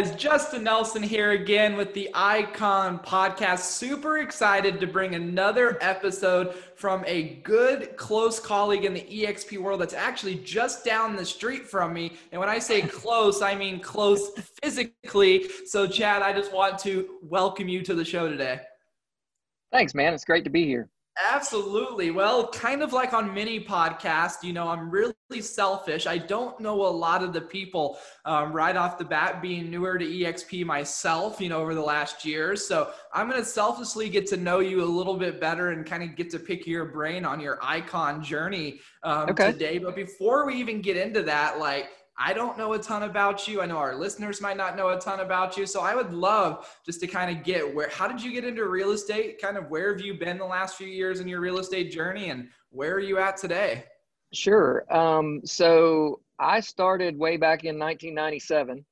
guys? Justin Nelson here again with the Icon Podcast. Super excited to bring another episode from a good, close colleague in the EXP world that's actually just down the street from me. And when I say close, I mean close physically. So, Chad, I just want to welcome you to the show today. Thanks, man. It's great to be here. Absolutely. Well, kind of like on many podcasts, you know, I'm really selfish. I don't know a lot of the people um, right off the bat, being newer to EXP myself, you know, over the last year. So I'm going to selfishly get to know you a little bit better and kind of get to pick your brain on your icon journey um, okay. today. But before we even get into that, like, I don't know a ton about you. I know our listeners might not know a ton about you. So I would love just to kind of get where, how did you get into real estate? Kind of where have you been the last few years in your real estate journey and where are you at today? Sure. Um, so I started way back in 1997.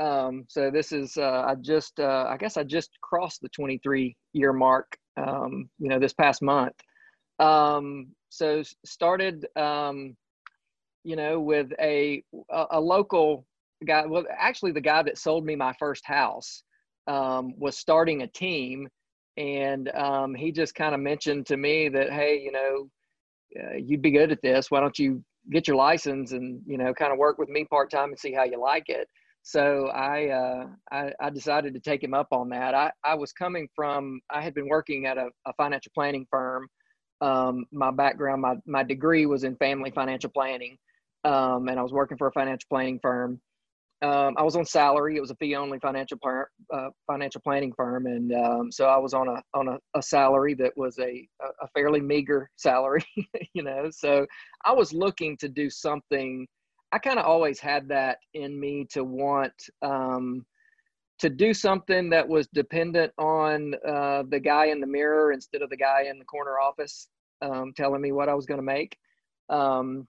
Um, so this is, uh, I just, uh, I guess I just crossed the 23 year mark, um, you know, this past month. Um, so started, um, you know, with a a, local guy. Well, actually, the guy that sold me my first house um, was starting a team, and um, he just kind of mentioned to me that, hey, you know, uh, you'd be good at this. Why don't you get your license and you know, kind of work with me part time and see how you like it. So I, uh, I, I decided to take him up on that. I I was coming from I had been working at a, a financial planning firm. Um, my background, my my degree was in family financial planning um, and I was working for a financial planning firm. Um, I was on salary. It was a fee only financial par- uh, financial planning firm, and um, so I was on a on a, a salary that was a a fairly meager salary, you know. So I was looking to do something. I kind of always had that in me to want um, to do something that was dependent on uh, the guy in the mirror instead of the guy in the corner office um, telling me what I was going to make. Um,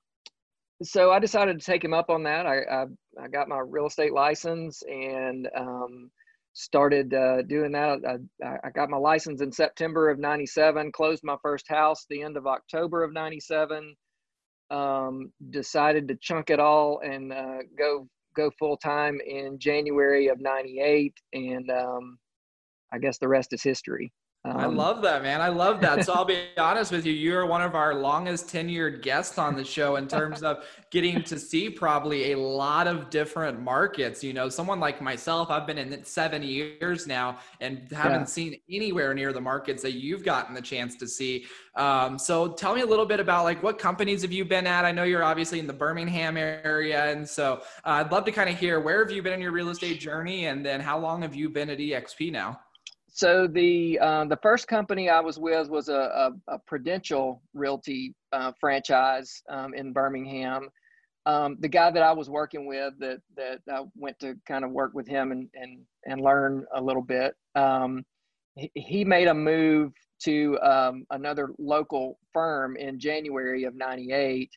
so I decided to take him up on that. I, I, I got my real estate license and um, started uh, doing that. I, I, got my license in September of 97, closed my first house the end of October of 97, um, decided to chunk it all and uh, go go full time in January of 98. And um, I guess the rest is history. Um, I love that, man. I love that. So I'll be honest with you. You're one of our longest tenured guests on the show in terms of getting to see probably a lot of different markets. You know, someone like myself, I've been in seven years now and haven't yeah. seen anywhere near the markets that you've gotten the chance to see. Um, so tell me a little bit about like what companies have you been at? I know you're obviously in the Birmingham area. And so uh, I'd love to kind of hear where have you been in your real estate journey? And then how long have you been at EXP now? So the uh, the first company I was with was a, a, a Prudential Realty uh, franchise um, in Birmingham. Um, the guy that I was working with, that that I went to kind of work with him and and and learn a little bit. Um, he, he, made a move to um, another local firm in January of '98.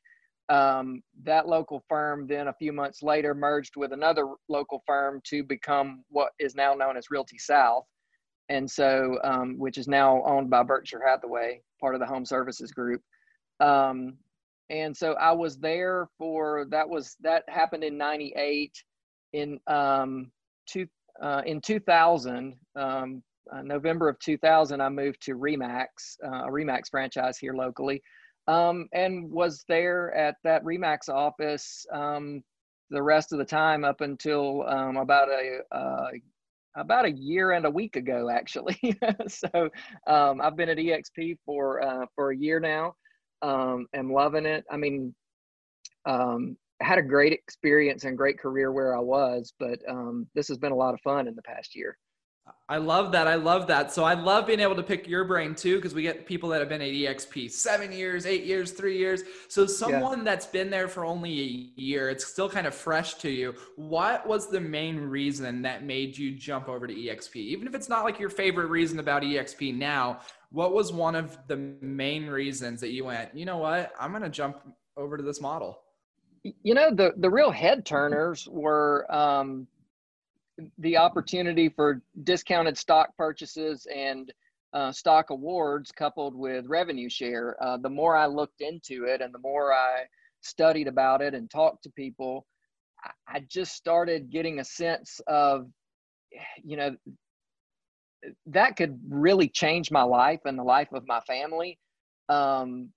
Um, that local firm then a few months later merged with another local firm to become what is now known as Realty South and so um, which is now owned by Berkshire Hathaway, part of the Home Services Group. Um, and so I was there for that was that happened in '98. In um, two uh, in 2000, um, uh, November of 2000, I moved to Remax, uh, a Remax franchise here locally, um, and was there at that Remax office um, the rest of the time up until um, about a, a, about a year and a week ago, actually. so um, I've been at EXP for uh, for a year now. Um, loving it. I mean, um, had a great experience and great career where I was, but um, this has been a lot of fun in the past year. I love that. I love that. So I love being able to pick your brain too, because we get people that have been at EXP seven years, eight years, three years. So someone yeah. that's been there for only a year, it's still kind of fresh to you. What was the main reason that made you jump over to EXP? Even if it's not like your favorite reason about EXP now, what was one of the main reasons that you went, you know what, I'm going to jump over to this model? You know, the, the real head turners were, um, the opportunity for discounted stock purchases and uh, stock awards coupled with revenue share. Uh, the more I looked into it and the more I studied about it and talked to people, I just started getting a sense of you know, that could really change my life and the life of my family. Um,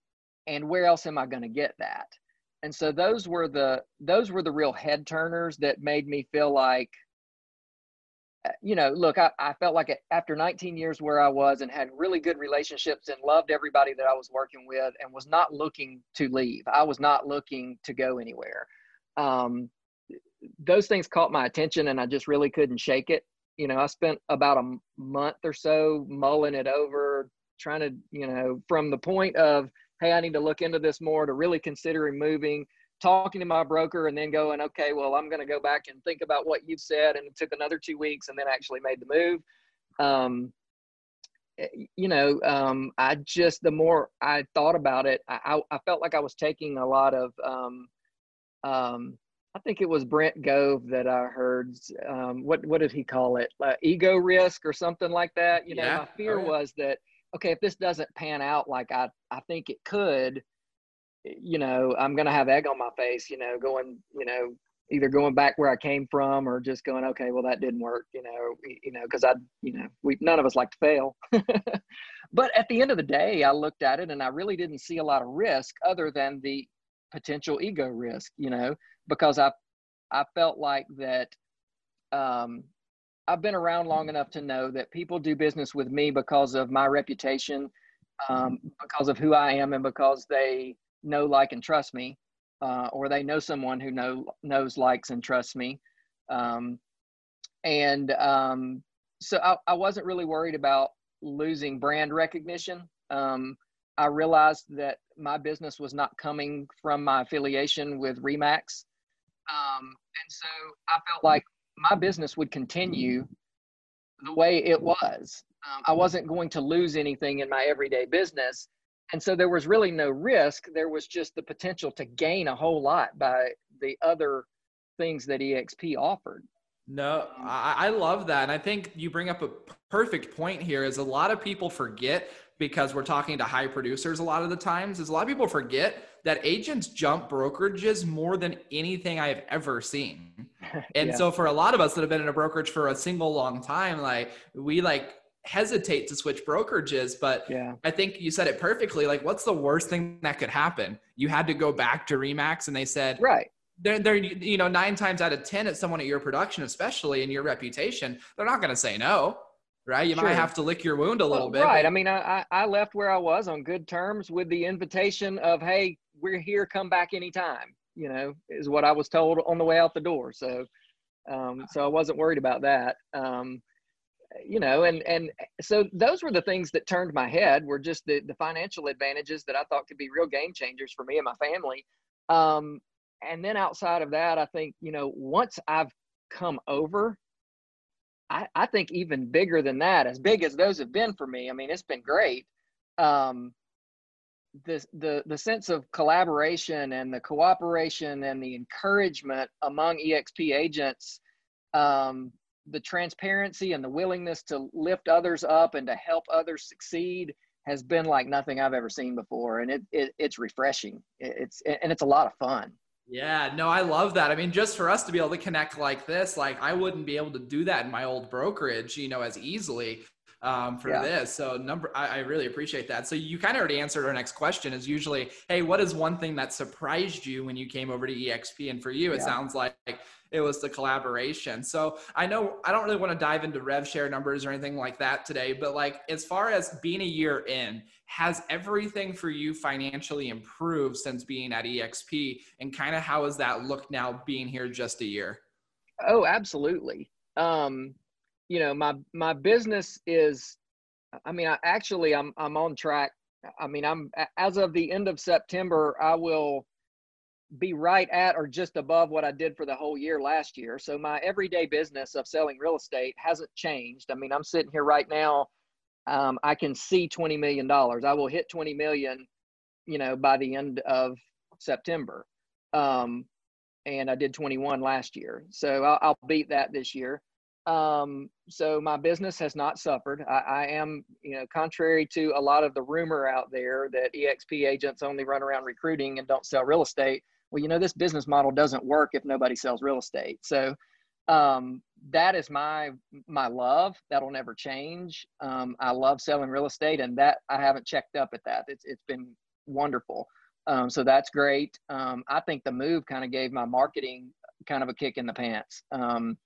and where else am I going to get that? And so those were the those were the real head turners that made me feel like, you know, look, I, I felt like after 19 years where I was and had really good relationships and loved everybody that I was working with and was not looking to leave. I was not looking to go anywhere. Um, those things caught my attention and I just really couldn't shake it you know, I spent about a month or so mulling it over, trying to, you know, from the point of, hey, I need to look into this more to really considering moving, talking to my broker, and then going, okay, well, I'm going to go back and think about what you've said. And it took another two weeks and then actually made the move. Um, eh, you know, um, I just, the more I thought about it, I, I felt like I was taking a lot of, um, um, I think it was Brent Gove that I heard. Um, what what did he call it? Uh, ego risk or something like that. You know, my fear oh, yeah. was that okay, if this doesn't pan out like I I think it could, you know, I'm gonna have egg on my face. You know, going you know either going back where I came from or just going okay, well that didn't work. You know, you know because I you know we none of us like to fail. but at the end of the day, I looked at it and I really didn't see a lot of risk other than the potential ego risk. You know because I I felt like that um, I've been around long enough to know that people do business with me because of my reputation, um, because of who I am, and because they know, like, and trust me, uh, or they know someone who know knows, likes, and trusts me. Um, and um, so I, I, wasn't really worried about losing brand recognition. Um, I realized that my business was not coming from my affiliation with Remax. Um, and so I felt like my business would continue the way it was. Um, I wasn't going to lose anything in my everyday business. And so there was really no risk. There was just the potential to gain a whole lot by the other things that EXP offered. No, mm. I, I love that. And I think you bring up a perfect point here is a lot of people forget because we're talking to high producers a lot of the times is a lot of people forget that agents jump brokerages more than anything I've ever seen. And yeah. so for a lot of us that have been in a brokerage for a single long time, like we like hesitate to switch brokerages, but yeah. I think you said it perfectly. Like what's the worst thing that could happen? You had to go back to Remax and they said, right. They're, they're, you know, nine times out of 10 at someone at your production, especially in your reputation, they're not going to say no right? You sure. might have to lick your wound a little well, bit. Right. But... I mean, I, I left where I was on good terms with the invitation of, hey, we're here, come back anytime, you know, is what I was told on the way out the door. So, um, so I wasn't worried about that. Um, you know, and, and so those were the things that turned my head were just the, the financial advantages that I thought could be real game changers for me and my family. Um, and then outside of that, I think, you know, once I've come over, I, I think even bigger than that, as big as those have been for me. I mean, it's been great. Um, the the the sense of collaboration and the cooperation and the encouragement among exp agents um, the transparency and the willingness to lift others up and to help others succeed has been like nothing i've ever seen before and it, it it's refreshing it's and it's a lot of fun yeah, no, I love that. I mean, just for us to be able to connect like this, like I wouldn't be able to do that in my old brokerage, you know, as easily um, for yeah. this. So number, I, I, really appreciate that. So you kind of already answered our next question is usually, Hey, what is one thing that surprised you when you came over to EXP? And for you, it yeah. sounds like it was the collaboration. So I know I don't really want to dive into rev share numbers or anything like that today, but like as far as being a year in, has everything for you financially improved since being at EXP? And kind of how has that looked now being here just a year? Oh, absolutely. Um, you know, my my business is I mean, I actually I'm I'm on track. I mean, I'm as of the end of September, I will be right at or just above what I did for the whole year last year. So my everyday business of selling real estate hasn't changed. I mean, I'm sitting here right now. Um, I can see twenty million dollars. I will hit twenty million, you know, by the end of September. Um, and I did 21 last year, so I'll, I'll beat that this year. Um, so my business has not suffered. I, I, am, you know, contrary to a lot of the rumor out there that EXP agents only run around recruiting and don't sell real estate. Well, you know, this business model doesn't work if nobody sells real estate. So, um, that is my my love. That'll never change. Um, I love selling real estate, and that I haven't checked up at that. It's it's been wonderful. Um, so that's great. Um, I think the move kind of gave my marketing kind of a kick in the pants. Um,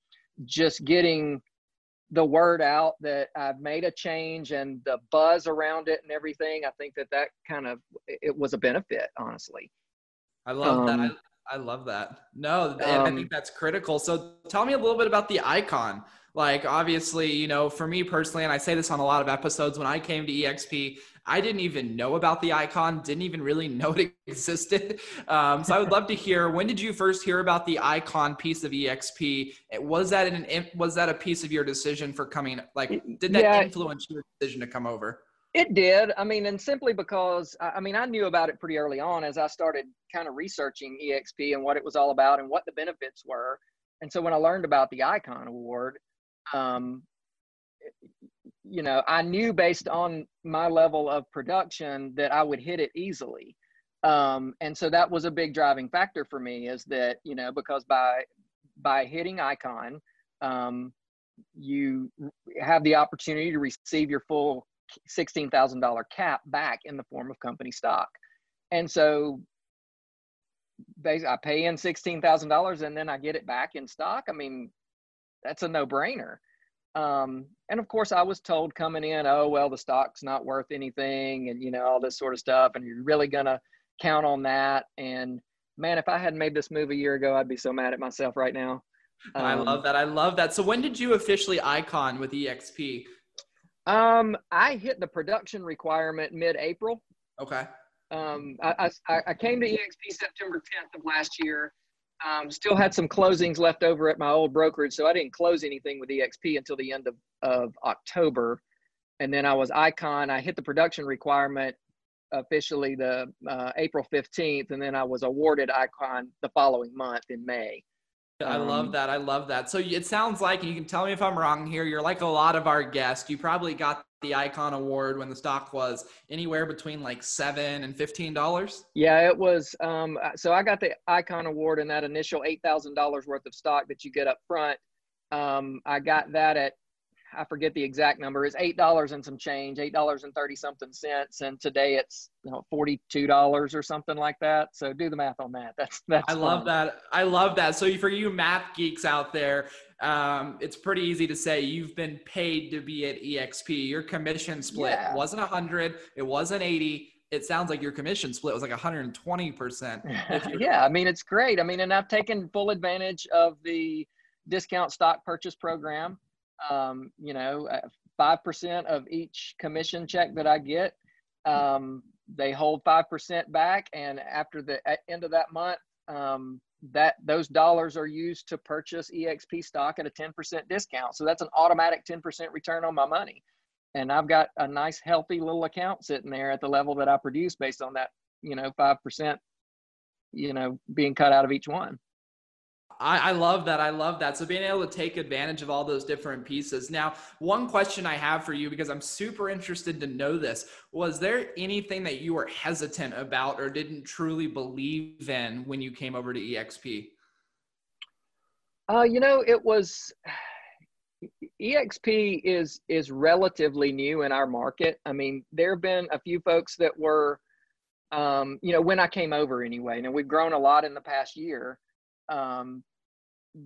just getting the word out that I've made a change and the buzz around it and everything. I think that that kind of it was a benefit, honestly. I love that. I, um, I, love that. No, I think um, that's critical. So tell me a little bit about the icon. Like obviously, you know, for me personally, and I say this on a lot of episodes, when I came to EXP, I didn't even know about the icon, didn't even really know it existed. Um, so I would love to hear when did you first hear about the icon piece of EXP? Was that an was that a piece of your decision for coming? Like, did that yeah, influence your decision to come over? It did. I mean, and simply because I mean, I knew about it pretty early on as I started kind of researching EXP and what it was all about and what the benefits were. And so when I learned about the Icon Award, um, you know, I knew based on my level of production that I would hit it easily. Um, and so that was a big driving factor for me is that, you know, because by, by hitting icon, um, you have the opportunity to receive your full $16,000 cap back in the form of company stock. And so basically I pay in $16,000 and then I get it back in stock. I mean, that's a no brainer. Um, and of course, I was told coming in, oh, well, the stock's not worth anything and, you know, all this sort of stuff. And you're really going to count on that. And man, if I hadn't made this move a year ago, I'd be so mad at myself right now. Um, I love that. I love that. So when did you officially icon with EXP? Um, I hit the production requirement mid-April. Okay. Um, I, I, I came to EXP September 10th of last year. Um, still had some closings left over at my old brokerage, so I didn't close anything with EXP until the end of, of October. And then I was Icon. I hit the production requirement officially the uh, April 15th, and then I was awarded Icon the following month in May. I love um, that. I love that. So it sounds like, and you can tell me if I'm wrong here, you're like a lot of our guests. You probably got the Icon Award when the stock was anywhere between like seven and fifteen dollars. Yeah, it was. Um, so I got the Icon Award and that initial eight thousand dollars worth of stock that you get up front. Um, I got that at I forget the exact number. It's eight dollars and some change, eight dollars and thirty something cents, and today it's you know forty two dollars or something like that. So do the math on that. That's that's. I love that. I love that. So for you math geeks out there, um, it's pretty easy to say you've been paid to be at EXP. Your commission split yeah. wasn't a hundred, it wasn't eighty. It sounds like your commission split was like 120%. yeah, I mean it's great. I mean, and I've taken full advantage of the discount stock purchase program um, you know, uh, five percent of each commission check that I get, um, they hold five percent back, and after the end of that month, um, that those dollars are used to purchase EXP stock at a ten percent discount. So that's an automatic ten percent return on my money, and I've got a nice healthy little account sitting there at the level that I produce based on that, you know, five percent, you know, being cut out of each one. I, I, love that. I love that. So being able to take advantage of all those different pieces. Now, one question I have for you, because I'm super interested to know this, was there anything that you were hesitant about or didn't truly believe in when you came over to EXP? Uh, you know, it was EXP is is relatively new in our market. I mean, there have been a few folks that were, um, you know, when I came over anyway. Now we've grown a lot in the past year. Um,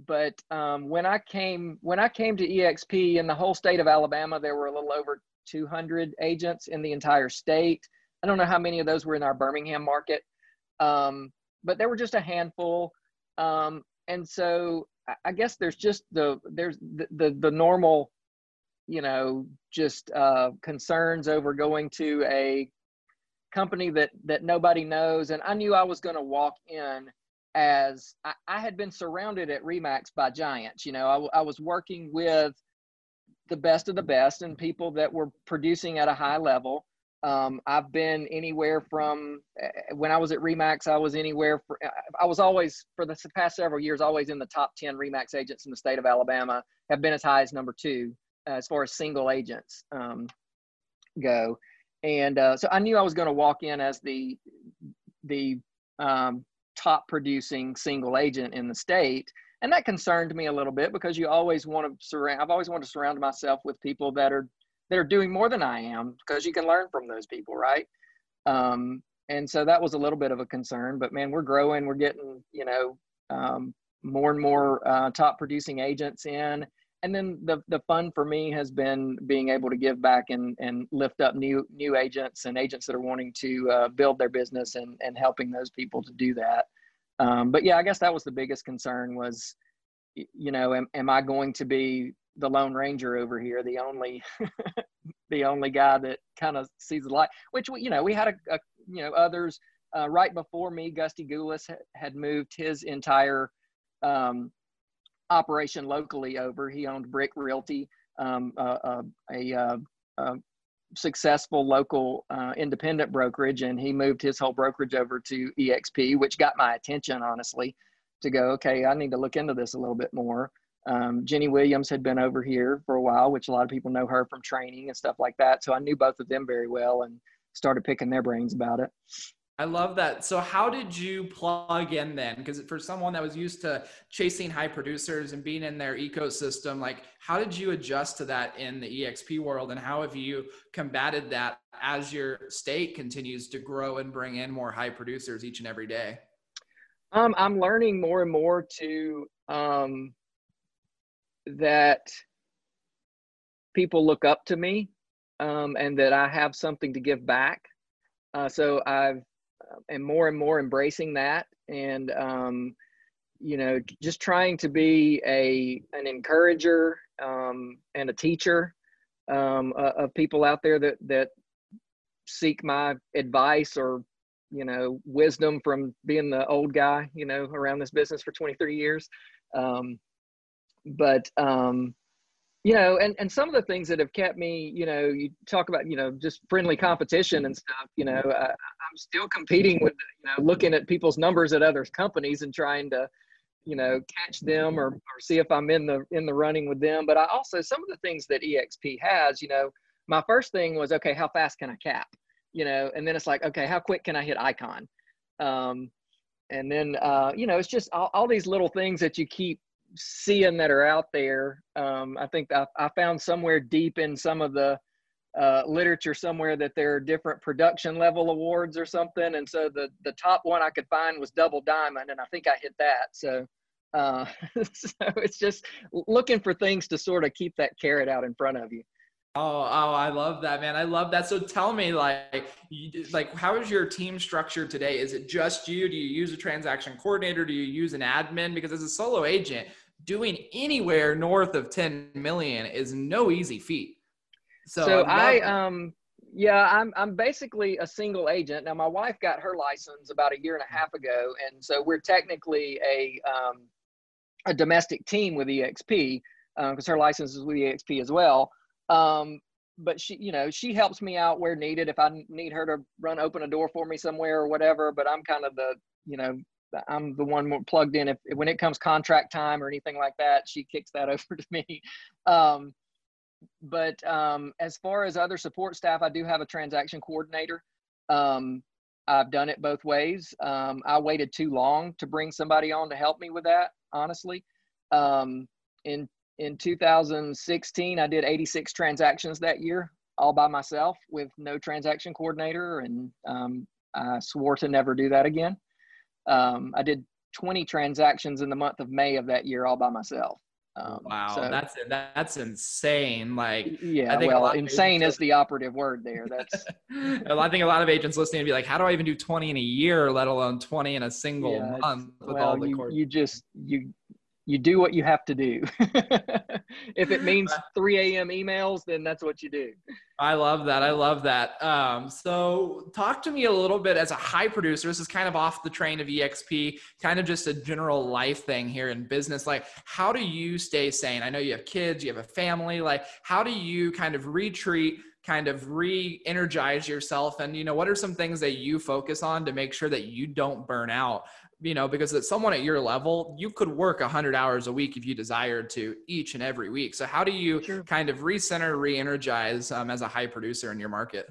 but um, when I came when I came to EXP in the whole state of Alabama, there were a little over 200 agents in the entire state. I don't know how many of those were in our Birmingham market, um, but there were just a handful. Um, and so I guess there's just the there's the the, the normal, you know, just uh, concerns over going to a company that that nobody knows. And I knew I was going to walk in as I, I, had been surrounded at Remax by giants. You know, I, I, was working with the best of the best and people that were producing at a high level. Um, I've been anywhere from eh, when I was at Remax, I was anywhere for, eh, I was always, for the past several years, always in the top 10 Remax agents in the state of Alabama, have been as high as number two uh, as far as single agents um, go. And uh, so I knew I was going to walk in as the, the um, top producing single agent in the state. and that concerned me a little bit because you always want to surround. I've always wanted to surround myself with people that are that are doing more than I am because you can learn from those people, right? Um, and so that was a little bit of a concern. But man, we're growing. We're getting you know um, more and more uh, top producing agents in. And then the the fun for me has been being able to give back and and lift up new new agents and agents that are wanting to uh, build their business and and helping those people to do that. Um, but yeah, I guess that was the biggest concern was, you know, am, am I going to be the lone ranger over here, the only, the only guy that kind of sees the light? Which we you know, we had a, a you know others uh, right before me. Gusty Gulas had moved his entire um, operation locally over. He owned Brick Realty, um, uh, uh, a, a, a, successful local uh, independent brokerage and he moved his whole brokerage over to exp which got my attention honestly to go okay i need to look into this a little bit more um, jenny williams had been over here for a while which a lot of people know her from training and stuff like that so i knew both of them very well and started picking their brains about it I love that. So, how did you plug in then? Because for someone that was used to chasing high producers and being in their ecosystem, like how did you adjust to that in the EXP world, and how have you combated that as your state continues to grow and bring in more high producers each and every day? Um, I'm learning more and more to um, that people look up to me um, and that I have something to give back. Uh, so I've am more and more embracing that. And um, you know just trying to be a an encourager um, and a teacher um, uh, of people out there that that seek my advice or you know wisdom from being the old guy you know around this business for 23 years. Um, but um, you know and and some of the things that have kept me you know you talk about you know just friendly competition and stuff you know I, i'm still competing with you know looking at people's numbers at other companies and trying to you know catch them or, or see if i'm in the in the running with them. But i also some of the things that exp has you know my first thing was okay how fast can i cap? You know and then it's like okay how quick can i hit icon? Um, and then uh, you know it's just all, all these little things that you keep seeing that are out there. Um, I think I, I, found somewhere deep in some of the uh, literature somewhere that there are different production level awards or something. And so the the top one I could find was double diamond, and I think I hit that. So. Uh, so it's just looking for things to sort of keep that carrot out in front of you. Oh, oh, I love that, man. I love that. So tell me, like, you, like, how is your team structured today? Is it just you? Do you use a transaction coordinator? Do you use an admin? Because as a solo agent, doing anywhere north of 10 million is no easy feat. So, so I, um, yeah, I'm I'm basically a single agent. Now my wife got her license about a year and a half ago, and so we're technically a um, a domestic team with EXP because um, her license is with EXP as well. Um, but she, you know, she helps me out where needed. If I need her to run open a door for me somewhere or whatever, but I'm kind of the, you know, I'm the one more plugged in. If when it comes contract time or anything like that, she kicks that over to me. Um, but um, as far as other support staff, I do have a transaction coordinator. Um, I've done it both ways. Um, I waited too long to bring somebody on to help me with that, honestly. Um, in in 2016, I did 86 transactions that year, all by myself with no transaction coordinator, and um, I swore to never do that again. Um, I did 20 transactions in the month of May of that year, all by myself. Um, wow, so, that's that's insane. Like, yeah, I think well, insane is the operative word there. That's. I think a lot of agents listening to be like, "How do I even do 20 in a year, let alone 20 in a single yeah, month?" With well, all the you, you just you you do what you have to do. if it means 3 a.m. emails, then that's what you do. I love that. I love that. Um, so, talk to me a little bit as a high producer. This is kind of off the train of EXP, kind of just a general life thing here in business. Like, how do you stay sane? I know you have kids, you have a family. Like, how do you kind of retreat? kind of re-energize yourself and you know what are some things that you focus on to make sure that you don't burn out you know, because at someone at your level, you could work 100 hours a week if you desired to each and every week. So, how do you sure. kind of recenter, re energize um, as a high producer in your market?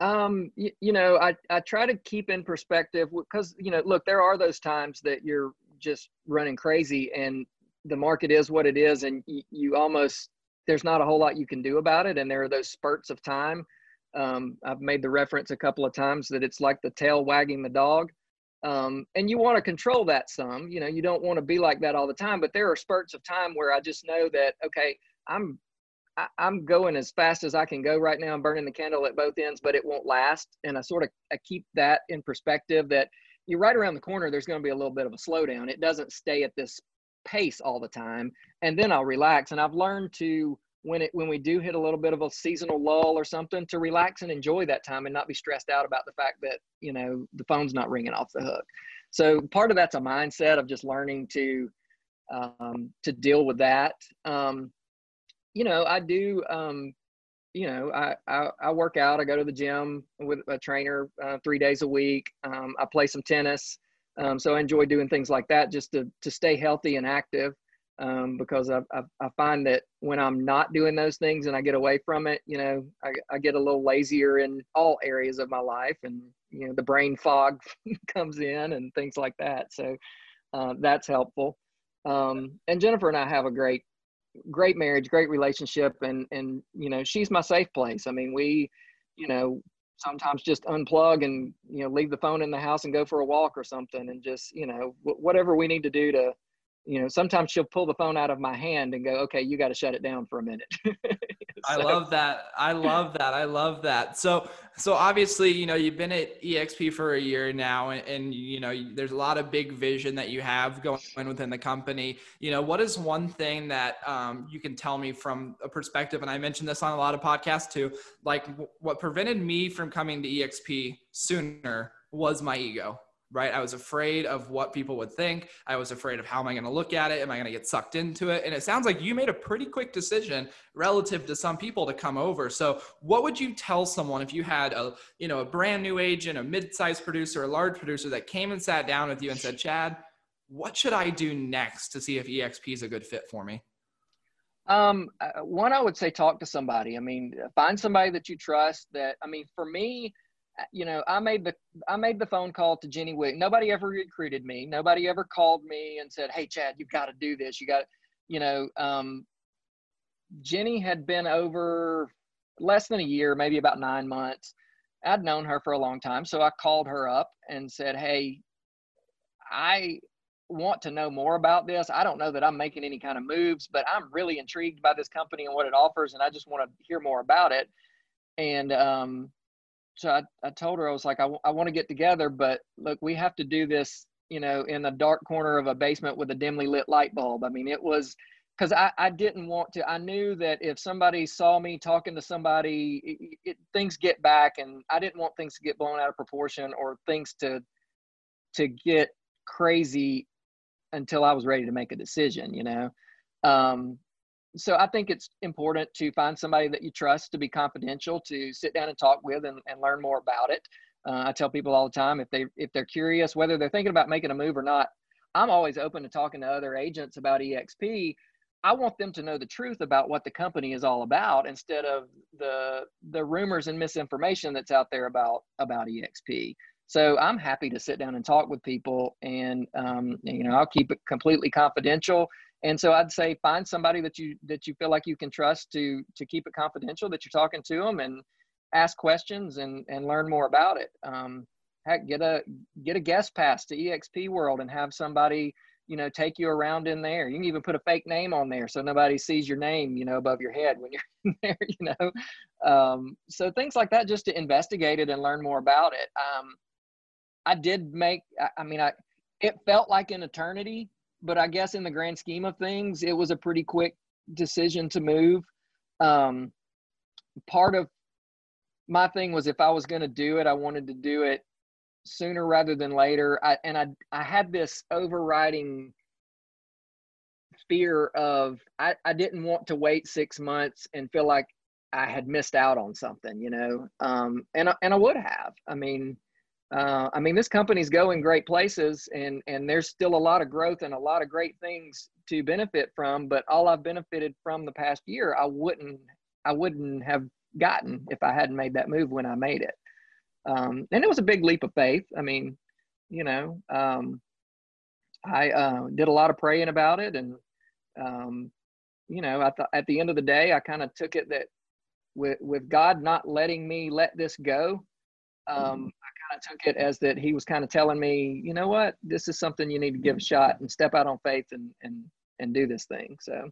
Um, you, you know, I, I try to keep in perspective because, you know, look, there are those times that you're just running crazy and the market is what it is, and you, you almost there's not a whole lot you can do about it. And there are those spurts of time. Um, I've made the reference a couple of times that it's like the tail wagging the dog. Um, and you want to control that some, you know, you don't want to be like that all the time, but there are spurts of time where I just know that, okay, I'm, I, I'm going as fast as I can go right now. I'm burning the candle at both ends, but it won't last. And I sort of, I keep that in perspective that you're right around the corner. There's going to be a little bit of a slowdown. It doesn't stay at this pace all the time. And then I'll relax. And I've learned to, when it when we do hit a little bit of a seasonal lull or something to relax and enjoy that time and not be stressed out about the fact that you know the phone's not ringing off the hook. So part of that's a mindset of just learning to um, to deal with that. Um, you know i do um, you know I, I, I work out i go to the gym with a trainer uh, three days a week. Um, i play some tennis. Um, so i enjoy doing things like that just to to stay healthy and active um, because I, I, I, find that when I'm not doing those things and I get away from it, you know, I, I get a little lazier in all areas of my life and, you know, the brain fog comes in and things like that. So uh, that's helpful. Um, and Jennifer and I have a great, great marriage, great relationship. And, and, you know, she's my safe place. I mean, we, you know, sometimes just unplug and, you know, leave the phone in the house and go for a walk or something and just, you know, whatever we need to do to, you know, sometimes she'll pull the phone out of my hand and go, okay, you got to shut it down for a minute. so. I love that. I love that. I love that. So, so obviously, you know, you've been at EXP for a year now and, and, you know, there's a lot of big vision that you have going on within the company. You know, what is one thing that um, you can tell me from a perspective, and I mentioned this on a lot of podcasts too, like what prevented me from coming to EXP sooner was my ego right? I was afraid of what people would think. I was afraid of how am I going to look at it? Am I going to get sucked into it? And it sounds like you made a pretty quick decision relative to some people to come over. So, what would you tell someone if you had a, you know, a brand new agent, a mid-sized producer, a large producer that came and sat down with you and said, "Chad, what should I do next to see if EXP is a good fit for me?" Um, uh, one, I would say talk to somebody. I mean, find somebody that you trust. That I mean, for me, you know, I made the I made the phone call to Jenny Wick. Nobody ever recruited me. Nobody ever called me and said, "Hey, Chad, you've got to do this. You got," you know. Um, Jenny had been over less than a year, maybe about nine months. I'd known her for a long time, so I called her up and said, "Hey, I want to know more about this. I don't know that I'm making any kind of moves, but I'm really intrigued by this company and what it offers, and I just want to hear more about it." And um, so I, I told her, I was like, I, w- I want to get together, but look, we have to do this, you know, in the dark corner of a basement with a dimly lit light bulb. I mean, it was because I, I didn't want to, I knew that if somebody saw me talking to somebody, it, it, things get back and I didn't want things to get blown out of proportion or things to, to get crazy until I was ready to make a decision, you know? Um, so I think it's important to find somebody that you trust to be confidential, to sit down and talk with and, and learn more about it. Uh, I tell people all the time if they if they're curious whether they're thinking about making a move or not, I'm always open to talking to other agents about EXP. I want them to know the truth about what the company is all about instead of the the rumors and misinformation that's out there about about EXP. So I'm happy to sit down and talk with people, and um, you know I'll keep it completely confidential and so i'd say find somebody that you that you feel like you can trust to to keep it confidential that you're talking to them and ask questions and and learn more about it. Um, heck get a get a guest pass to exp world and have somebody you know take you around in there. You can even put a fake name on there so nobody sees your name you know above your head when you're in there you know. Um, so things like that just to investigate it and learn more about it. Um, i did make I, I mean i it felt like an eternity but I guess in the grand scheme of things, it was a pretty quick decision to move. Um, part of my thing was if I was going to do it, I wanted to do it sooner rather than later. I, and I, I had this overriding fear of I, I didn't want to wait six months and feel like I had missed out on something, you know. Um, and and I would have. I mean, uh, I mean, this company's going great places, and and there's still a lot of growth and a lot of great things to benefit from. But all I've benefited from the past year, I wouldn't I wouldn't have gotten if I hadn't made that move when I made it. Um, and it was a big leap of faith. I mean, you know, um, I uh, did a lot of praying about it, and um, you know, thought at the end of the day, I kind of took it that with with God not letting me let this go, um. I kind of took it as that He was kind of telling me, you know what, this is something you need to give a shot and step out on faith and and and do this thing. So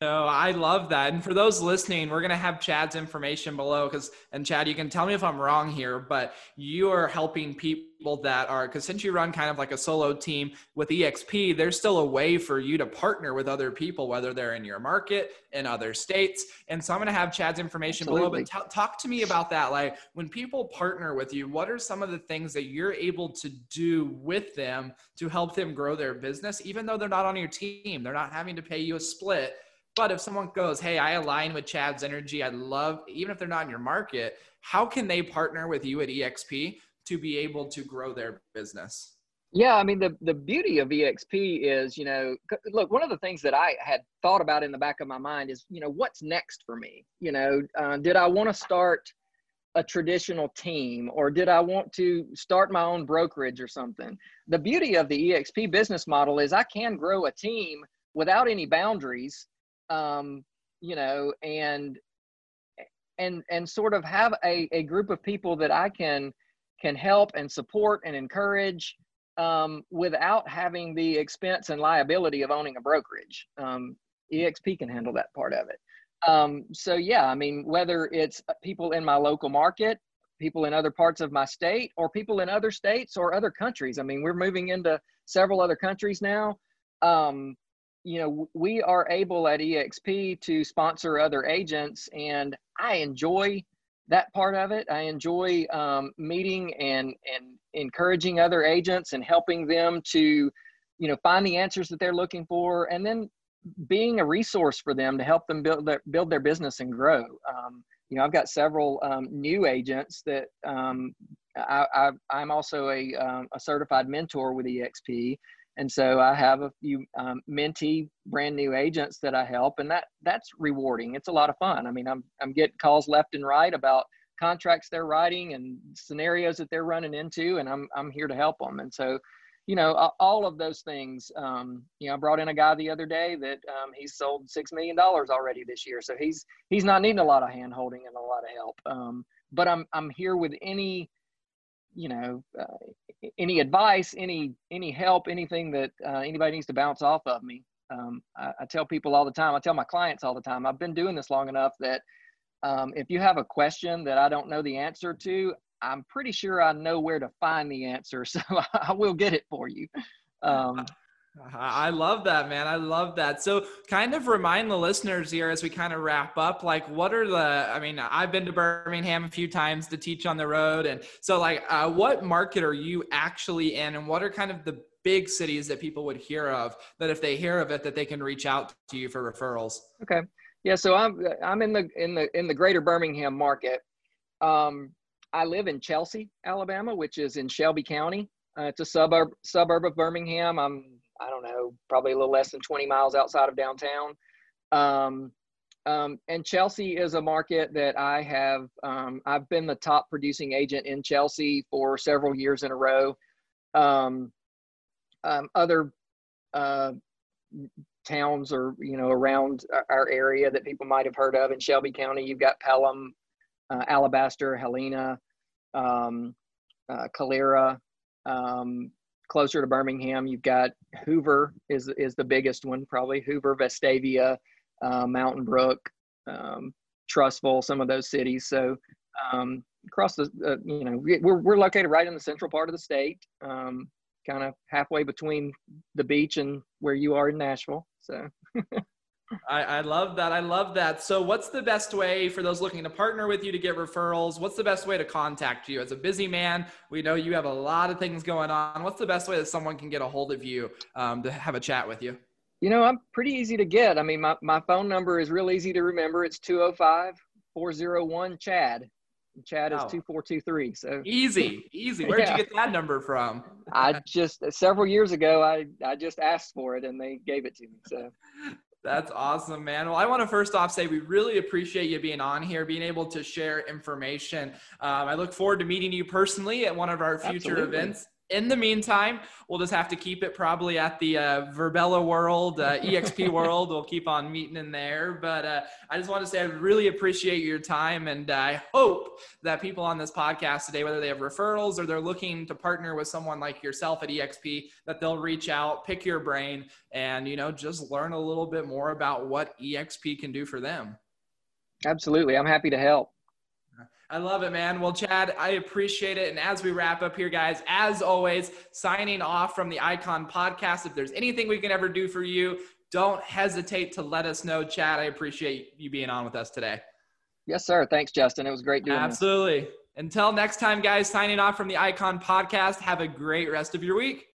no, I love that. And for those listening, we're going to have Chad's information below because, and Chad, you can tell me if I'm wrong here, but you are helping people that are, because since you run kind of like a solo team with EXP, there's still a way for you to partner with other people, whether they're in your market, in other states. And so I'm going to have Chad's information Absolutely. below, but t- talk to me about that. Like when people partner with you, what are some of the things that you're able to do with them to help them grow their business, even though they're not on your team? They're not having to pay you a split but if someone goes, hey, I align with Chad's energy, I love, even if they're not in your market, how can they partner with you at EXP to be able to grow their business? Yeah, I mean the the beauty of EXP is, you know, look, one of the things that I had thought about in the back of my mind is, you know, what's next for me? You know, uh, did I want to start a traditional team or did I want to start my own brokerage or something? The beauty of the EXP business model is I can grow a team without any boundaries um, you know, and and and sort of have a, a group of people that I can can help and support and encourage um, without having the expense and liability of owning a brokerage. Um, EXP can handle that part of it. Um, so yeah, I mean, whether it's people in my local market, people in other parts of my state, or people in other states or other countries. I mean, we're moving into several other countries now. Um, you know, we are able at EXP to sponsor other agents, and I enjoy that part of it. I enjoy um, meeting and and encouraging other agents and helping them to, you know, find the answers that they're looking for, and then being a resource for them to help them build their build their business and grow. Um, you know, I've got several um, new agents that um, I, am also a, um, a certified mentor with EXP, and so I have a few um, mentee brand new agents that I help, and that that's rewarding. It's a lot of fun. I mean, I'm I'm getting calls left and right about contracts they're writing and scenarios that they're running into, and I'm I'm here to help them. And so, you know, all of those things. Um, you know, I brought in a guy the other day that um, he's sold six million dollars already this year, so he's he's not needing a lot of hand holding and a lot of help. Um, but I'm I'm here with any you know uh, any advice any any help anything that uh, anybody needs to bounce off of me. Um, I, I, tell people all the time i tell my clients all the time i've been doing this long enough that um, if you have a question that i don't know the answer to i'm pretty sure i know where to find the answer. So i will get it for you. Um, I love that, man. I love that. So, kind of remind the listeners here as we kind of wrap up, like, what are the, I mean, I've been to Birmingham a few times to teach on the road. And so, like, uh, what market are you actually in? And what are kind of the big cities that people would hear of that if they hear of it, that they can reach out to you for referrals? Okay. Yeah. So I'm, I'm in the, in the, in the greater Birmingham market. Um, I live in Chelsea, Alabama, which is in Shelby County. Uh, it's a suburb, suburb of Birmingham. I'm I don't know, probably a little less than 20 miles outside of downtown. Um, um, and Chelsea is a market that I have, um, I've been the top producing agent in Chelsea for several years in a row. Um, um, other uh, towns or, you know, around our area that people might have heard of in Shelby County, you've got Pelham, uh, Alabaster, Helena, um, uh, Calera, um, closer to Birmingham, you've got Hoover is is the biggest one probably. Hoover, Vestavia, uh, Mountain Brook, um, Trussville, some of those cities. So um, across the uh, you know we're we're located right in the central part of the state, um, kind of halfway between the beach and where you are in Nashville. So. I, I, love that. I love that. So, what's the best way for those looking to partner with you to get referrals? What's the best way to contact you? As a busy man, we know you have a lot of things going on. What's the best way that someone can get a hold of you um, to have a chat with you? You know, I'm pretty easy to get. I mean, my, my phone number is real easy to remember. It's 205 401 Chad. Chad is 2423. So easy, easy. Where'd yeah. you get that number from? I just several years ago, I, I just asked for it and they gave it to me. So that's awesome, man. Well, I want to first off say we really appreciate you being on here, being able to share information. Um, I look forward to meeting you personally at one of our future Absolutely. events in the meantime, we'll just have to keep it probably at the uh, Virbela world, uh, EXP world. We'll keep on meeting in there. But uh, I just want to say I really appreciate your time. And I hope that people on this podcast today, whether they have referrals or they're looking to partner with someone like yourself at EXP, that they'll reach out, pick your brain, and, you know, just learn a little bit more about what EXP can do for them. Absolutely. I'm happy to help. I love it, man. Well, Chad, I appreciate it. And as we wrap up here, guys, as always, signing off from the Icon podcast. If there's anything we can ever do for you, don't hesitate to let us know. Chad, I appreciate you being on with us today. Yes, sir. Thanks, Justin. It was great doing Absolutely. This. Until next time, guys, signing off from the Icon podcast. Have a great rest of your week.